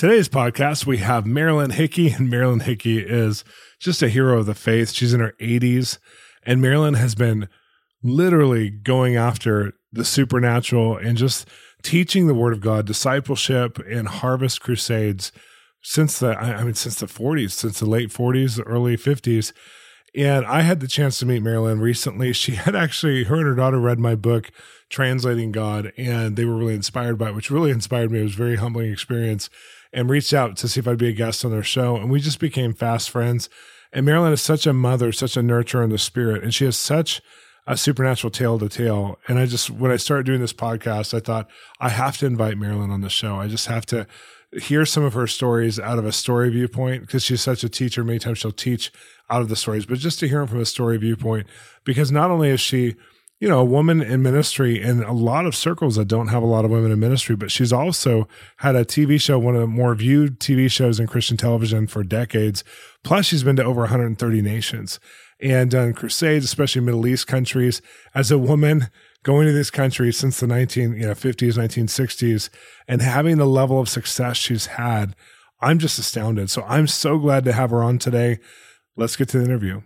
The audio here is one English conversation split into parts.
Today's podcast, we have Marilyn Hickey, and Marilyn Hickey is just a hero of the faith. She's in her 80s, and Marilyn has been literally going after the supernatural and just teaching the word of God, discipleship and harvest crusades since the I mean since the 40s, since the late 40s, early 50s. And I had the chance to meet Marilyn recently. She had actually her and her daughter read my book Translating God and they were really inspired by it, which really inspired me. It was a very humbling experience and reached out to see if I'd be a guest on their show. And we just became fast friends. And Marilyn is such a mother, such a nurturer in the spirit, and she has such a supernatural tale to tell. And I just, when I started doing this podcast, I thought I have to invite Marilyn on the show. I just have to hear some of her stories out of a story viewpoint because she's such a teacher. Many times she'll teach out of the stories, but just to hear them from a story viewpoint, because not only is she you know, a woman in ministry in a lot of circles that don't have a lot of women in ministry, but she's also had a TV show, one of the more viewed TV shows in Christian television for decades. Plus, she's been to over 130 nations and done crusades, especially Middle East countries. As a woman going to these countries since the 19, you know, 50s, 1960s, and having the level of success she's had, I'm just astounded. So I'm so glad to have her on today. Let's get to the interview.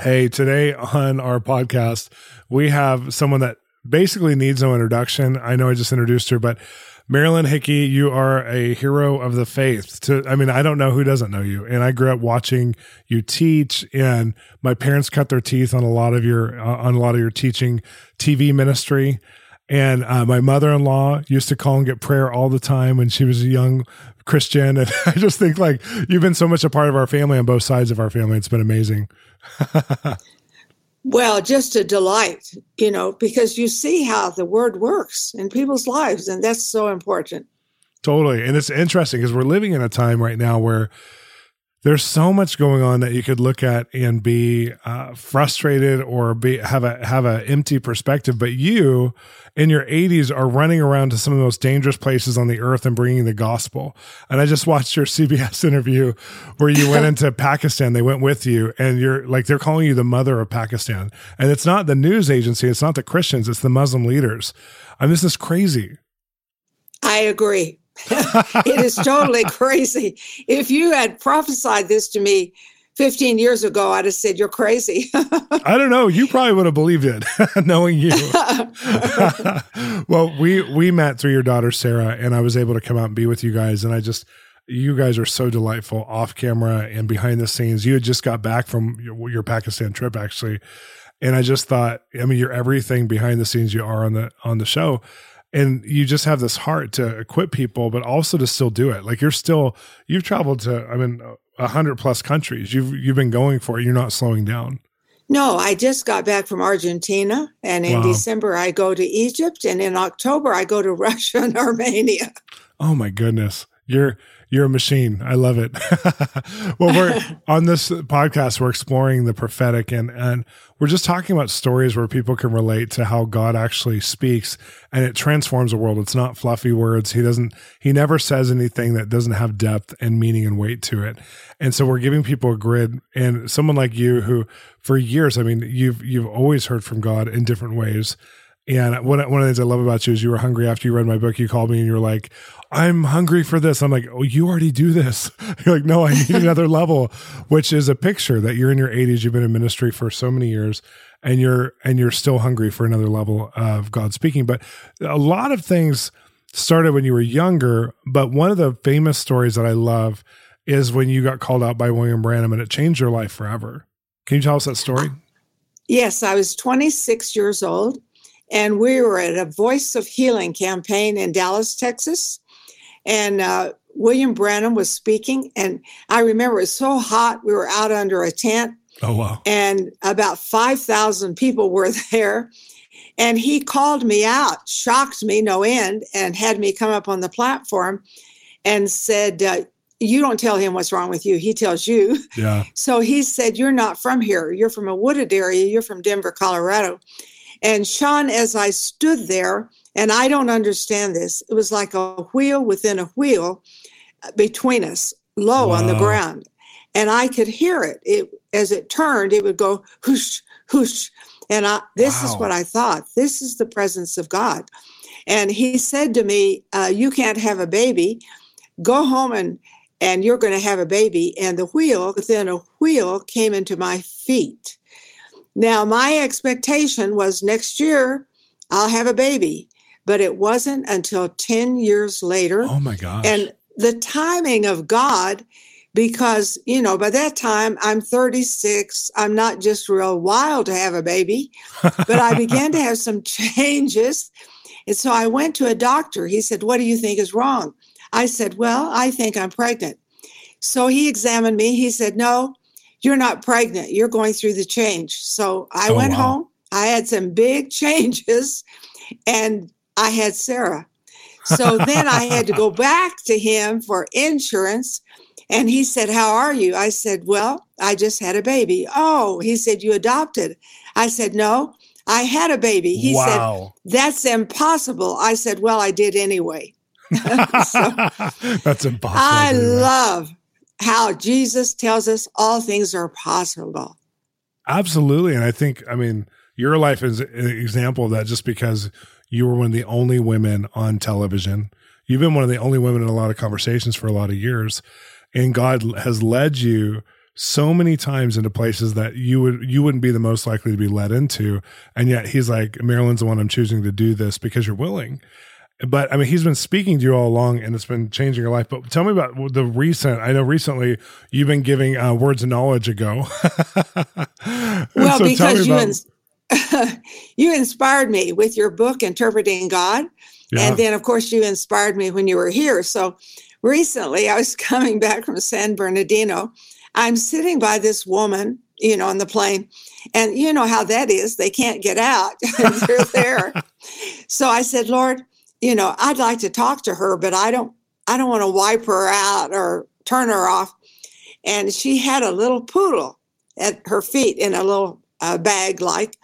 Hey, today on our podcast, we have someone that basically needs no introduction. I know I just introduced her, but Marilyn Hickey, you are a hero of the faith. To I mean, I don't know who doesn't know you. And I grew up watching you teach, and my parents cut their teeth on a lot of your uh, on a lot of your teaching TV ministry. And uh, my mother in law used to call and get prayer all the time when she was a young Christian. And I just think like you've been so much a part of our family on both sides of our family. It's been amazing. well, just a delight, you know, because you see how the word works in people's lives, and that's so important. Totally. And it's interesting because we're living in a time right now where there's so much going on that you could look at and be uh, frustrated or be have a have an empty perspective. But you, in your 80s, are running around to some of the most dangerous places on the earth and bringing the gospel. And I just watched your CBS interview where you went into Pakistan. They went with you, and you're like they're calling you the mother of Pakistan. And it's not the news agency, it's not the Christians, it's the Muslim leaders. I mean, this is crazy. I agree. it is totally crazy. If you had prophesied this to me 15 years ago, I'd have said, You're crazy. I don't know. You probably would have believed it, knowing you. well, we we met through your daughter Sarah, and I was able to come out and be with you guys. And I just you guys are so delightful off camera and behind the scenes. You had just got back from your, your Pakistan trip, actually. And I just thought, I mean, you're everything behind the scenes you are on the on the show and you just have this heart to equip people but also to still do it. Like you're still you've traveled to i mean a hundred plus countries. You've you've been going for it. You're not slowing down. No i just got back from argentina and in wow. december i go to egypt and in october i go to russia and armenia. Oh my goodness. You're you're a machine. I love it. well, we're on this podcast, we're exploring the prophetic and, and we're just talking about stories where people can relate to how God actually speaks and it transforms the world. It's not fluffy words. He doesn't, he never says anything that doesn't have depth and meaning and weight to it. And so we're giving people a grid and someone like you who for years, I mean, you've, you've always heard from God in different ways. And one, one of the things I love about you is you were hungry after you read my book. You called me and you were like, I'm hungry for this. I'm like, oh, you already do this. You're like, no, I need another level, which is a picture that you're in your 80s. You've been in ministry for so many years and you're, and you're still hungry for another level of God speaking. But a lot of things started when you were younger. But one of the famous stories that I love is when you got called out by William Branham and it changed your life forever. Can you tell us that story? Yes, I was 26 years old and we were at a Voice of Healing campaign in Dallas, Texas. And uh, William Branham was speaking. And I remember it was so hot. We were out under a tent. Oh, wow. And about 5,000 people were there. And he called me out, shocked me no end, and had me come up on the platform and said, uh, you don't tell him what's wrong with you. He tells you. Yeah. So he said, You're not from here. You're from a wooded area. You're from Denver, Colorado. And Shawn, as I stood there, and I don't understand this, it was like a wheel within a wheel between us, low wow. on the ground. And I could hear it. It as it turned, it would go whoosh, whoosh. And I, this wow. is what I thought. This is the presence of God. And he said to me, uh, You can't have a baby. Go home and and you're going to have a baby. And the wheel within a wheel came into my feet. Now, my expectation was next year I'll have a baby, but it wasn't until 10 years later. Oh my gosh. And the timing of God, because, you know, by that time I'm 36. I'm not just real wild to have a baby, but I began to have some changes. And so I went to a doctor. He said, What do you think is wrong? I said, Well, I think I'm pregnant. So he examined me. He said, No, you're not pregnant. You're going through the change. So I oh, went wow. home. I had some big changes and I had Sarah. So then I had to go back to him for insurance. And he said, How are you? I said, Well, I just had a baby. Oh, he said, You adopted. I said, No, I had a baby. He wow. said, That's impossible. I said, Well, I did anyway. so, That's impossible. I love how Jesus tells us all things are possible. Absolutely. And I think, I mean, your life is an example of that just because you were one of the only women on television. You've been one of the only women in a lot of conversations for a lot of years. And God has led you so many times into places that you would you wouldn't be the most likely to be led into. And yet he's like, Marilyn's the one I'm choosing to do this because you're willing but I mean, he's been speaking to you all along, and it's been changing your life. But tell me about the recent. I know recently you've been giving uh, words of knowledge ago. well, so because you about- ins- you inspired me with your book, Interpreting God, yeah. and then of course you inspired me when you were here. So recently, I was coming back from San Bernardino. I'm sitting by this woman, you know, on the plane, and you know how that is. They can't get out; they're there. so I said, Lord you know, I'd like to talk to her, but I don't I don't want to wipe her out or turn her off. And she had a little poodle at her feet in a little uh, bag like.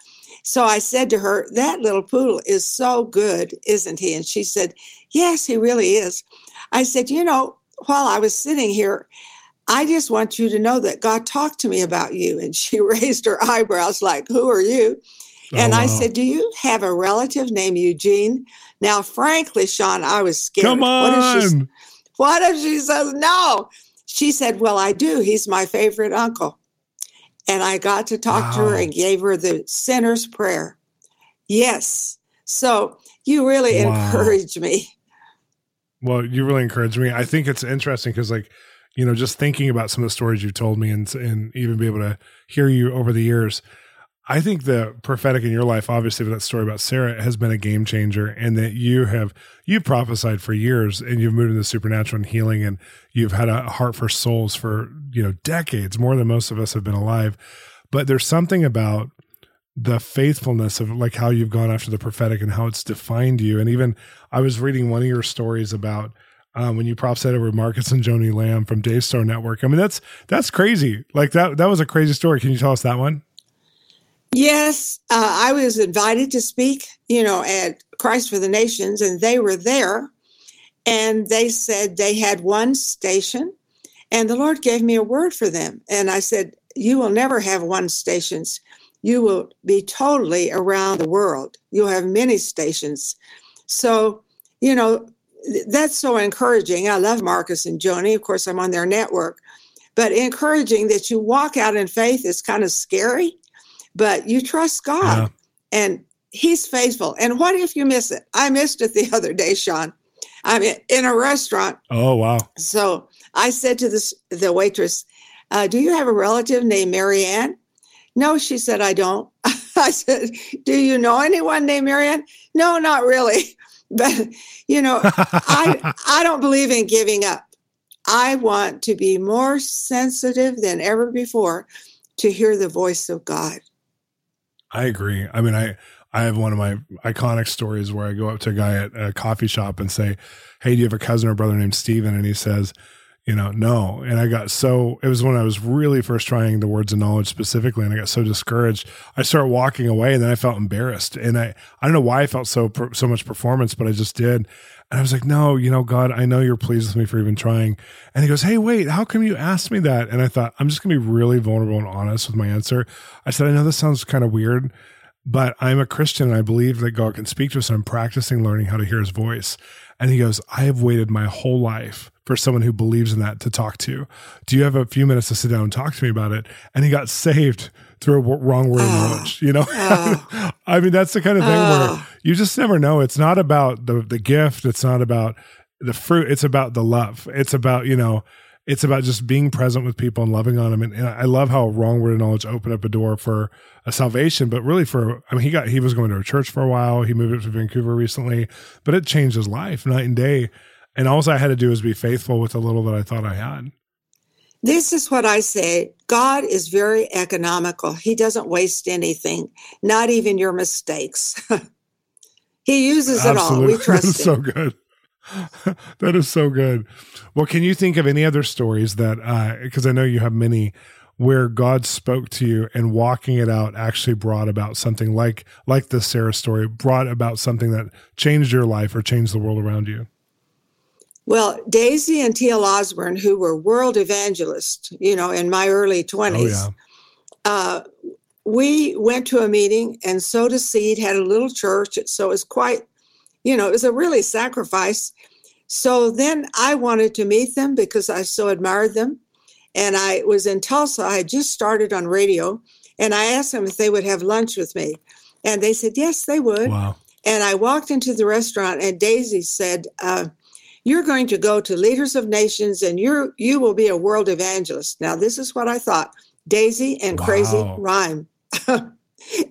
So I said to her, That little poodle is so good, isn't he? And she said, Yes, he really is. I said, You know, while I was sitting here, I just want you to know that God talked to me about you. And she raised her eyebrows, like, Who are you? Oh, and I said, Do you have a relative named Eugene? Now, frankly, Shawn, I was scared. Come on. What if, she, what if she says no? She said, Well, I do. He's my favorite uncle. And I got to talk wow. to her and gave her the sinner's prayer. Yes. So you really wow. encouraged me. Well, you really encouraged me. I think it's interesting because, like, you know, just thinking about some of the stories you've told me and and even be able to hear you over the years, I think the prophetic in your life, obviously, with that story about Sarah, has been a game changer, and that you have you prophesied for years, and you've moved into supernatural and healing, and you've had a heart for souls for you know decades, more than most of us have been alive. But there's something about the faithfulness of like how you've gone after the prophetic and how it's defined you. And even I was reading one of your stories about um, when you prophesied over Marcus and Joni Lamb from Daystar Network. I mean, that's that's crazy. Like that that was a crazy story. Can you tell us that one? Yes, uh, I was invited to speak, you know, at Christ for the Nations, and they were there. And they said they had one station, and the Lord gave me a word for them. And I said, You will never have one stations. You will be totally around the world. You'll have many stations. So, you know, that's so encouraging. I love Marcus and Joni. Of course, I'm on their network, but encouraging that you walk out in faith is kind of scary but you trust God yeah. and He's faithful. And what if you miss it? I missed it the other day, Shawn. I'm in a restaurant. Oh, wow. So I said to this, the waitress, uh, Do you have a relative named Marianne? No, she said, I don't. I said, Do you know anyone named Marianne? No, not really. But, you know, I, I don't believe in giving up. I want to be more sensitive than ever before to hear the voice of God. I agree. I mean, I I have one of my iconic stories where I go up to a guy at a coffee shop and say, "Hey, do you have a cousin or brother named Steven? And he says, you know, no. And I got so, it was when I was really first trying the words of knowledge specifically, and I got so discouraged. I started walking away and then I felt embarrassed. And I, I don't know why I felt so, so much performance, but I just did. And I was like, no, you know, God, I know you're pleased with me for even trying. And he goes, Hey, wait, how come you asked me that? And I thought, I'm just going to be really vulnerable and honest with my answer. I said, I know this sounds kind of weird, but I'm a Christian and I believe that God can speak to us. And I'm practicing learning how to hear his voice. And he goes, I have waited my whole life for someone who believes in that to talk to. Do you have a few minutes to sit down and talk to me about it? And he got saved through a wrong word of ah. knowledge. You know, uh, I mean, that's the kind of thing uh, where you just never know. It's not about the the gift. It's not about the fruit. It's about the love. It's about you know. It's about just being present with people and loving on them. And, and I love how wrong word of knowledge opened up a door for a salvation, but really for, I mean, he got, he was going to a church for a while. He moved up to Vancouver recently, but it changed his life night and day. And all I had to do was be faithful with the little that I thought I had. This is what I say God is very economical. He doesn't waste anything, not even your mistakes. he uses Absolutely. it all. We trust that is him. so good. that is so good. Well, can you think of any other stories that, because uh, I know you have many, where God spoke to you and walking it out actually brought about something like like the Sarah story, brought about something that changed your life or changed the world around you? Well, Daisy and T.L. Osborn, who were world evangelists, you know, in my early 20s, oh, yeah. uh, we went to a meeting and sowed a seed, had a little church. So it was quite, you know, it was a really sacrifice. So then I wanted to meet them because I so admired them. And I was in Tulsa. I had just started on radio. And I asked them if they would have lunch with me. And they said, yes, they would. Wow. And I walked into the restaurant, and Daisy said, uh, you're going to go to leaders of nations and you're you will be a world evangelist. Now this is what i thought. Daisy and wow. crazy rhyme.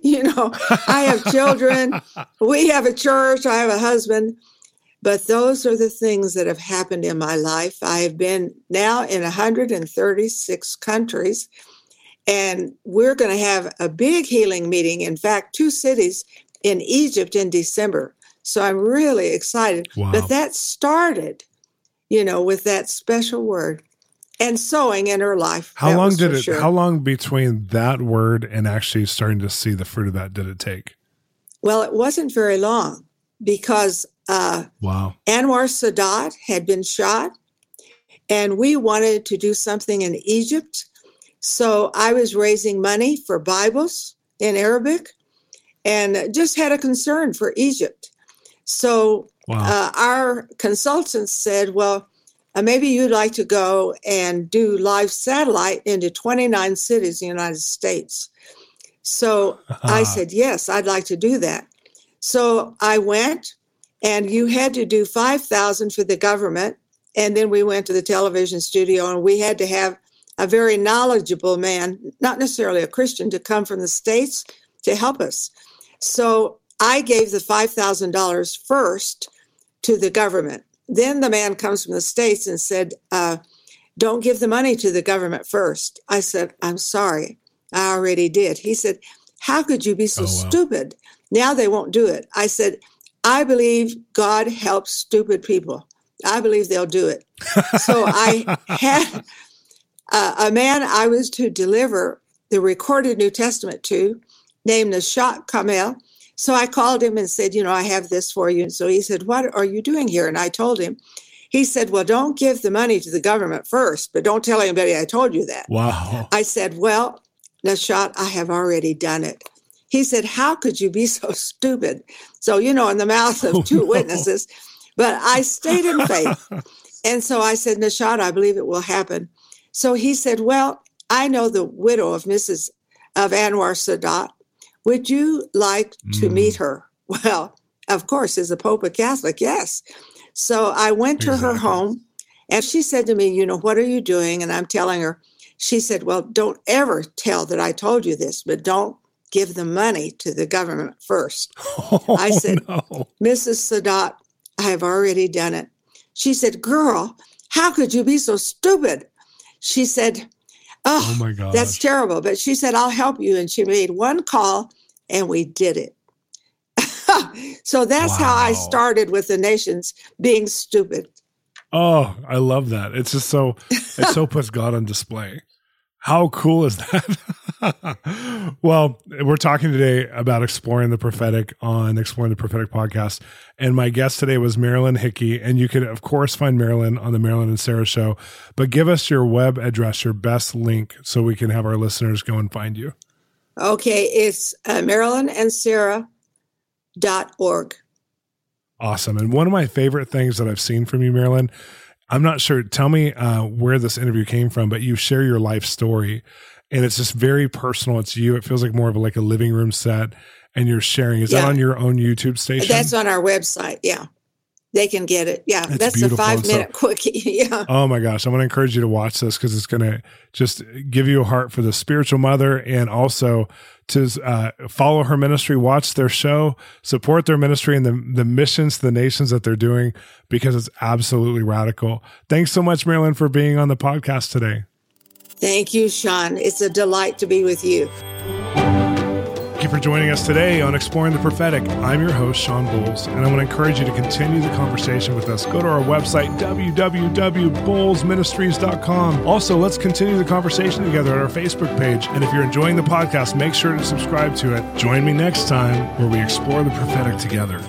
You know i have children. We have a church. I have a husband. But those are the things that have happened in my life. I have been now in 136 countries and we're going to have a big healing meeting. In fact two cities in egypt in december so I'm really excited. Wow. But that started, you know, with that special word and sowing in her life. How long did it, sure. how long between that word and actually starting to see the fruit of that did it take? Well, it wasn't very long because uh, wow. Anwar Sadat had been shot and we wanted to do something in Egypt. So I was raising money for Bibles in Arabic and just had a concern for Egypt. So wow. uh, our consultants said, well, uh, maybe you'd like to go and do live satellite into 29 cities in the United States. So I said, yes, I'd like to do that. So I went and you had to do 5,000 for the government. And then we went to the television studio and we had to have a very knowledgeable man, not necessarily a Christian, to come from the States to help us. So I gave the $5,000 first to the government. Then the man comes from the States and said, uh, Don't give the money to the government first. I said, I'm sorry. I already did. He said, How could you be so oh, wow. stupid? Now they won't do it. I said, I believe God helps stupid people. I believe they'll do it. so I had uh, a man I was to deliver the recorded New Testament to named Nashat Kamel. So I called him and said, You know, I have this for you. And so he said, What are you doing here? And I told him, he said, Well, don't give the money to the government first, but don't tell anybody I told you that. Wow. I said, Well, Nashat, I have already done it. He said, How could you be so stupid? So, you know, in the mouth of oh, two no. witnesses. But I stayed in faith. and so I said, Nashat, I believe it will happen. So he said, Well, I know the widow of Mrs. of Anwar Sadat. Would you like to mm. meet her? Well, of course, is the Pope a Catholic? Yes. So I went to exactly. her home and she said to me, You know, what are you doing? And I'm telling her, she said, Well, don't ever tell that I told you this, but don't give the money to the government first. Oh, I said, no. Mrs. Sadat, I have already done it. She said, Girl, how could you be so stupid? She said, Oh, oh my God. That's terrible. But she said, I'll help you. And she made one call and we did it. so that's wow. how I started with the nations being stupid. Oh, I love that. It's just so it so puts God on display. How cool is that? well, we're talking today about exploring the prophetic on Exploring the Prophetic podcast. And my guest today was Marilyn Hickey. And you can, of course, find Marilyn on the Marilyn and Sarah show. But give us your web address, your best link, so we can have our listeners go and find you. Okay. It's uh, marilynandsarah.org. Awesome. And one of my favorite things that I've seen from you, Marilyn, I'm not sure. Tell me uh, where this interview came from, but you share your life story, and it's just very personal. It's you. It feels like more of a, like a living room set, and you're sharing. Is yeah. that on your own YouTube station? That's on our website. Yeah, they can get it. Yeah, it's that's beautiful. a five minute so, quickie. yeah. Oh my gosh, I'm going to encourage you to watch this because it's going to just give you a heart for the spiritual mother and also to uh, follow her ministry, watch their show, support their ministry and the, the missions, the nations that they're doing, because it's absolutely radical. Thanks so much, Marilyn, for being on the podcast today. Thank you, Shawn. It's a delight to be with you. You for joining us today on Exploring the Prophetic. I'm your host, Shawn Bolz, and I want to encourage you to continue the conversation with us. Go to our website, www.bolzministries.com. Also, let's continue the conversation together at our Facebook page. And if you're enjoying the podcast, make sure to subscribe to it. Join me next time where we explore the prophetic together.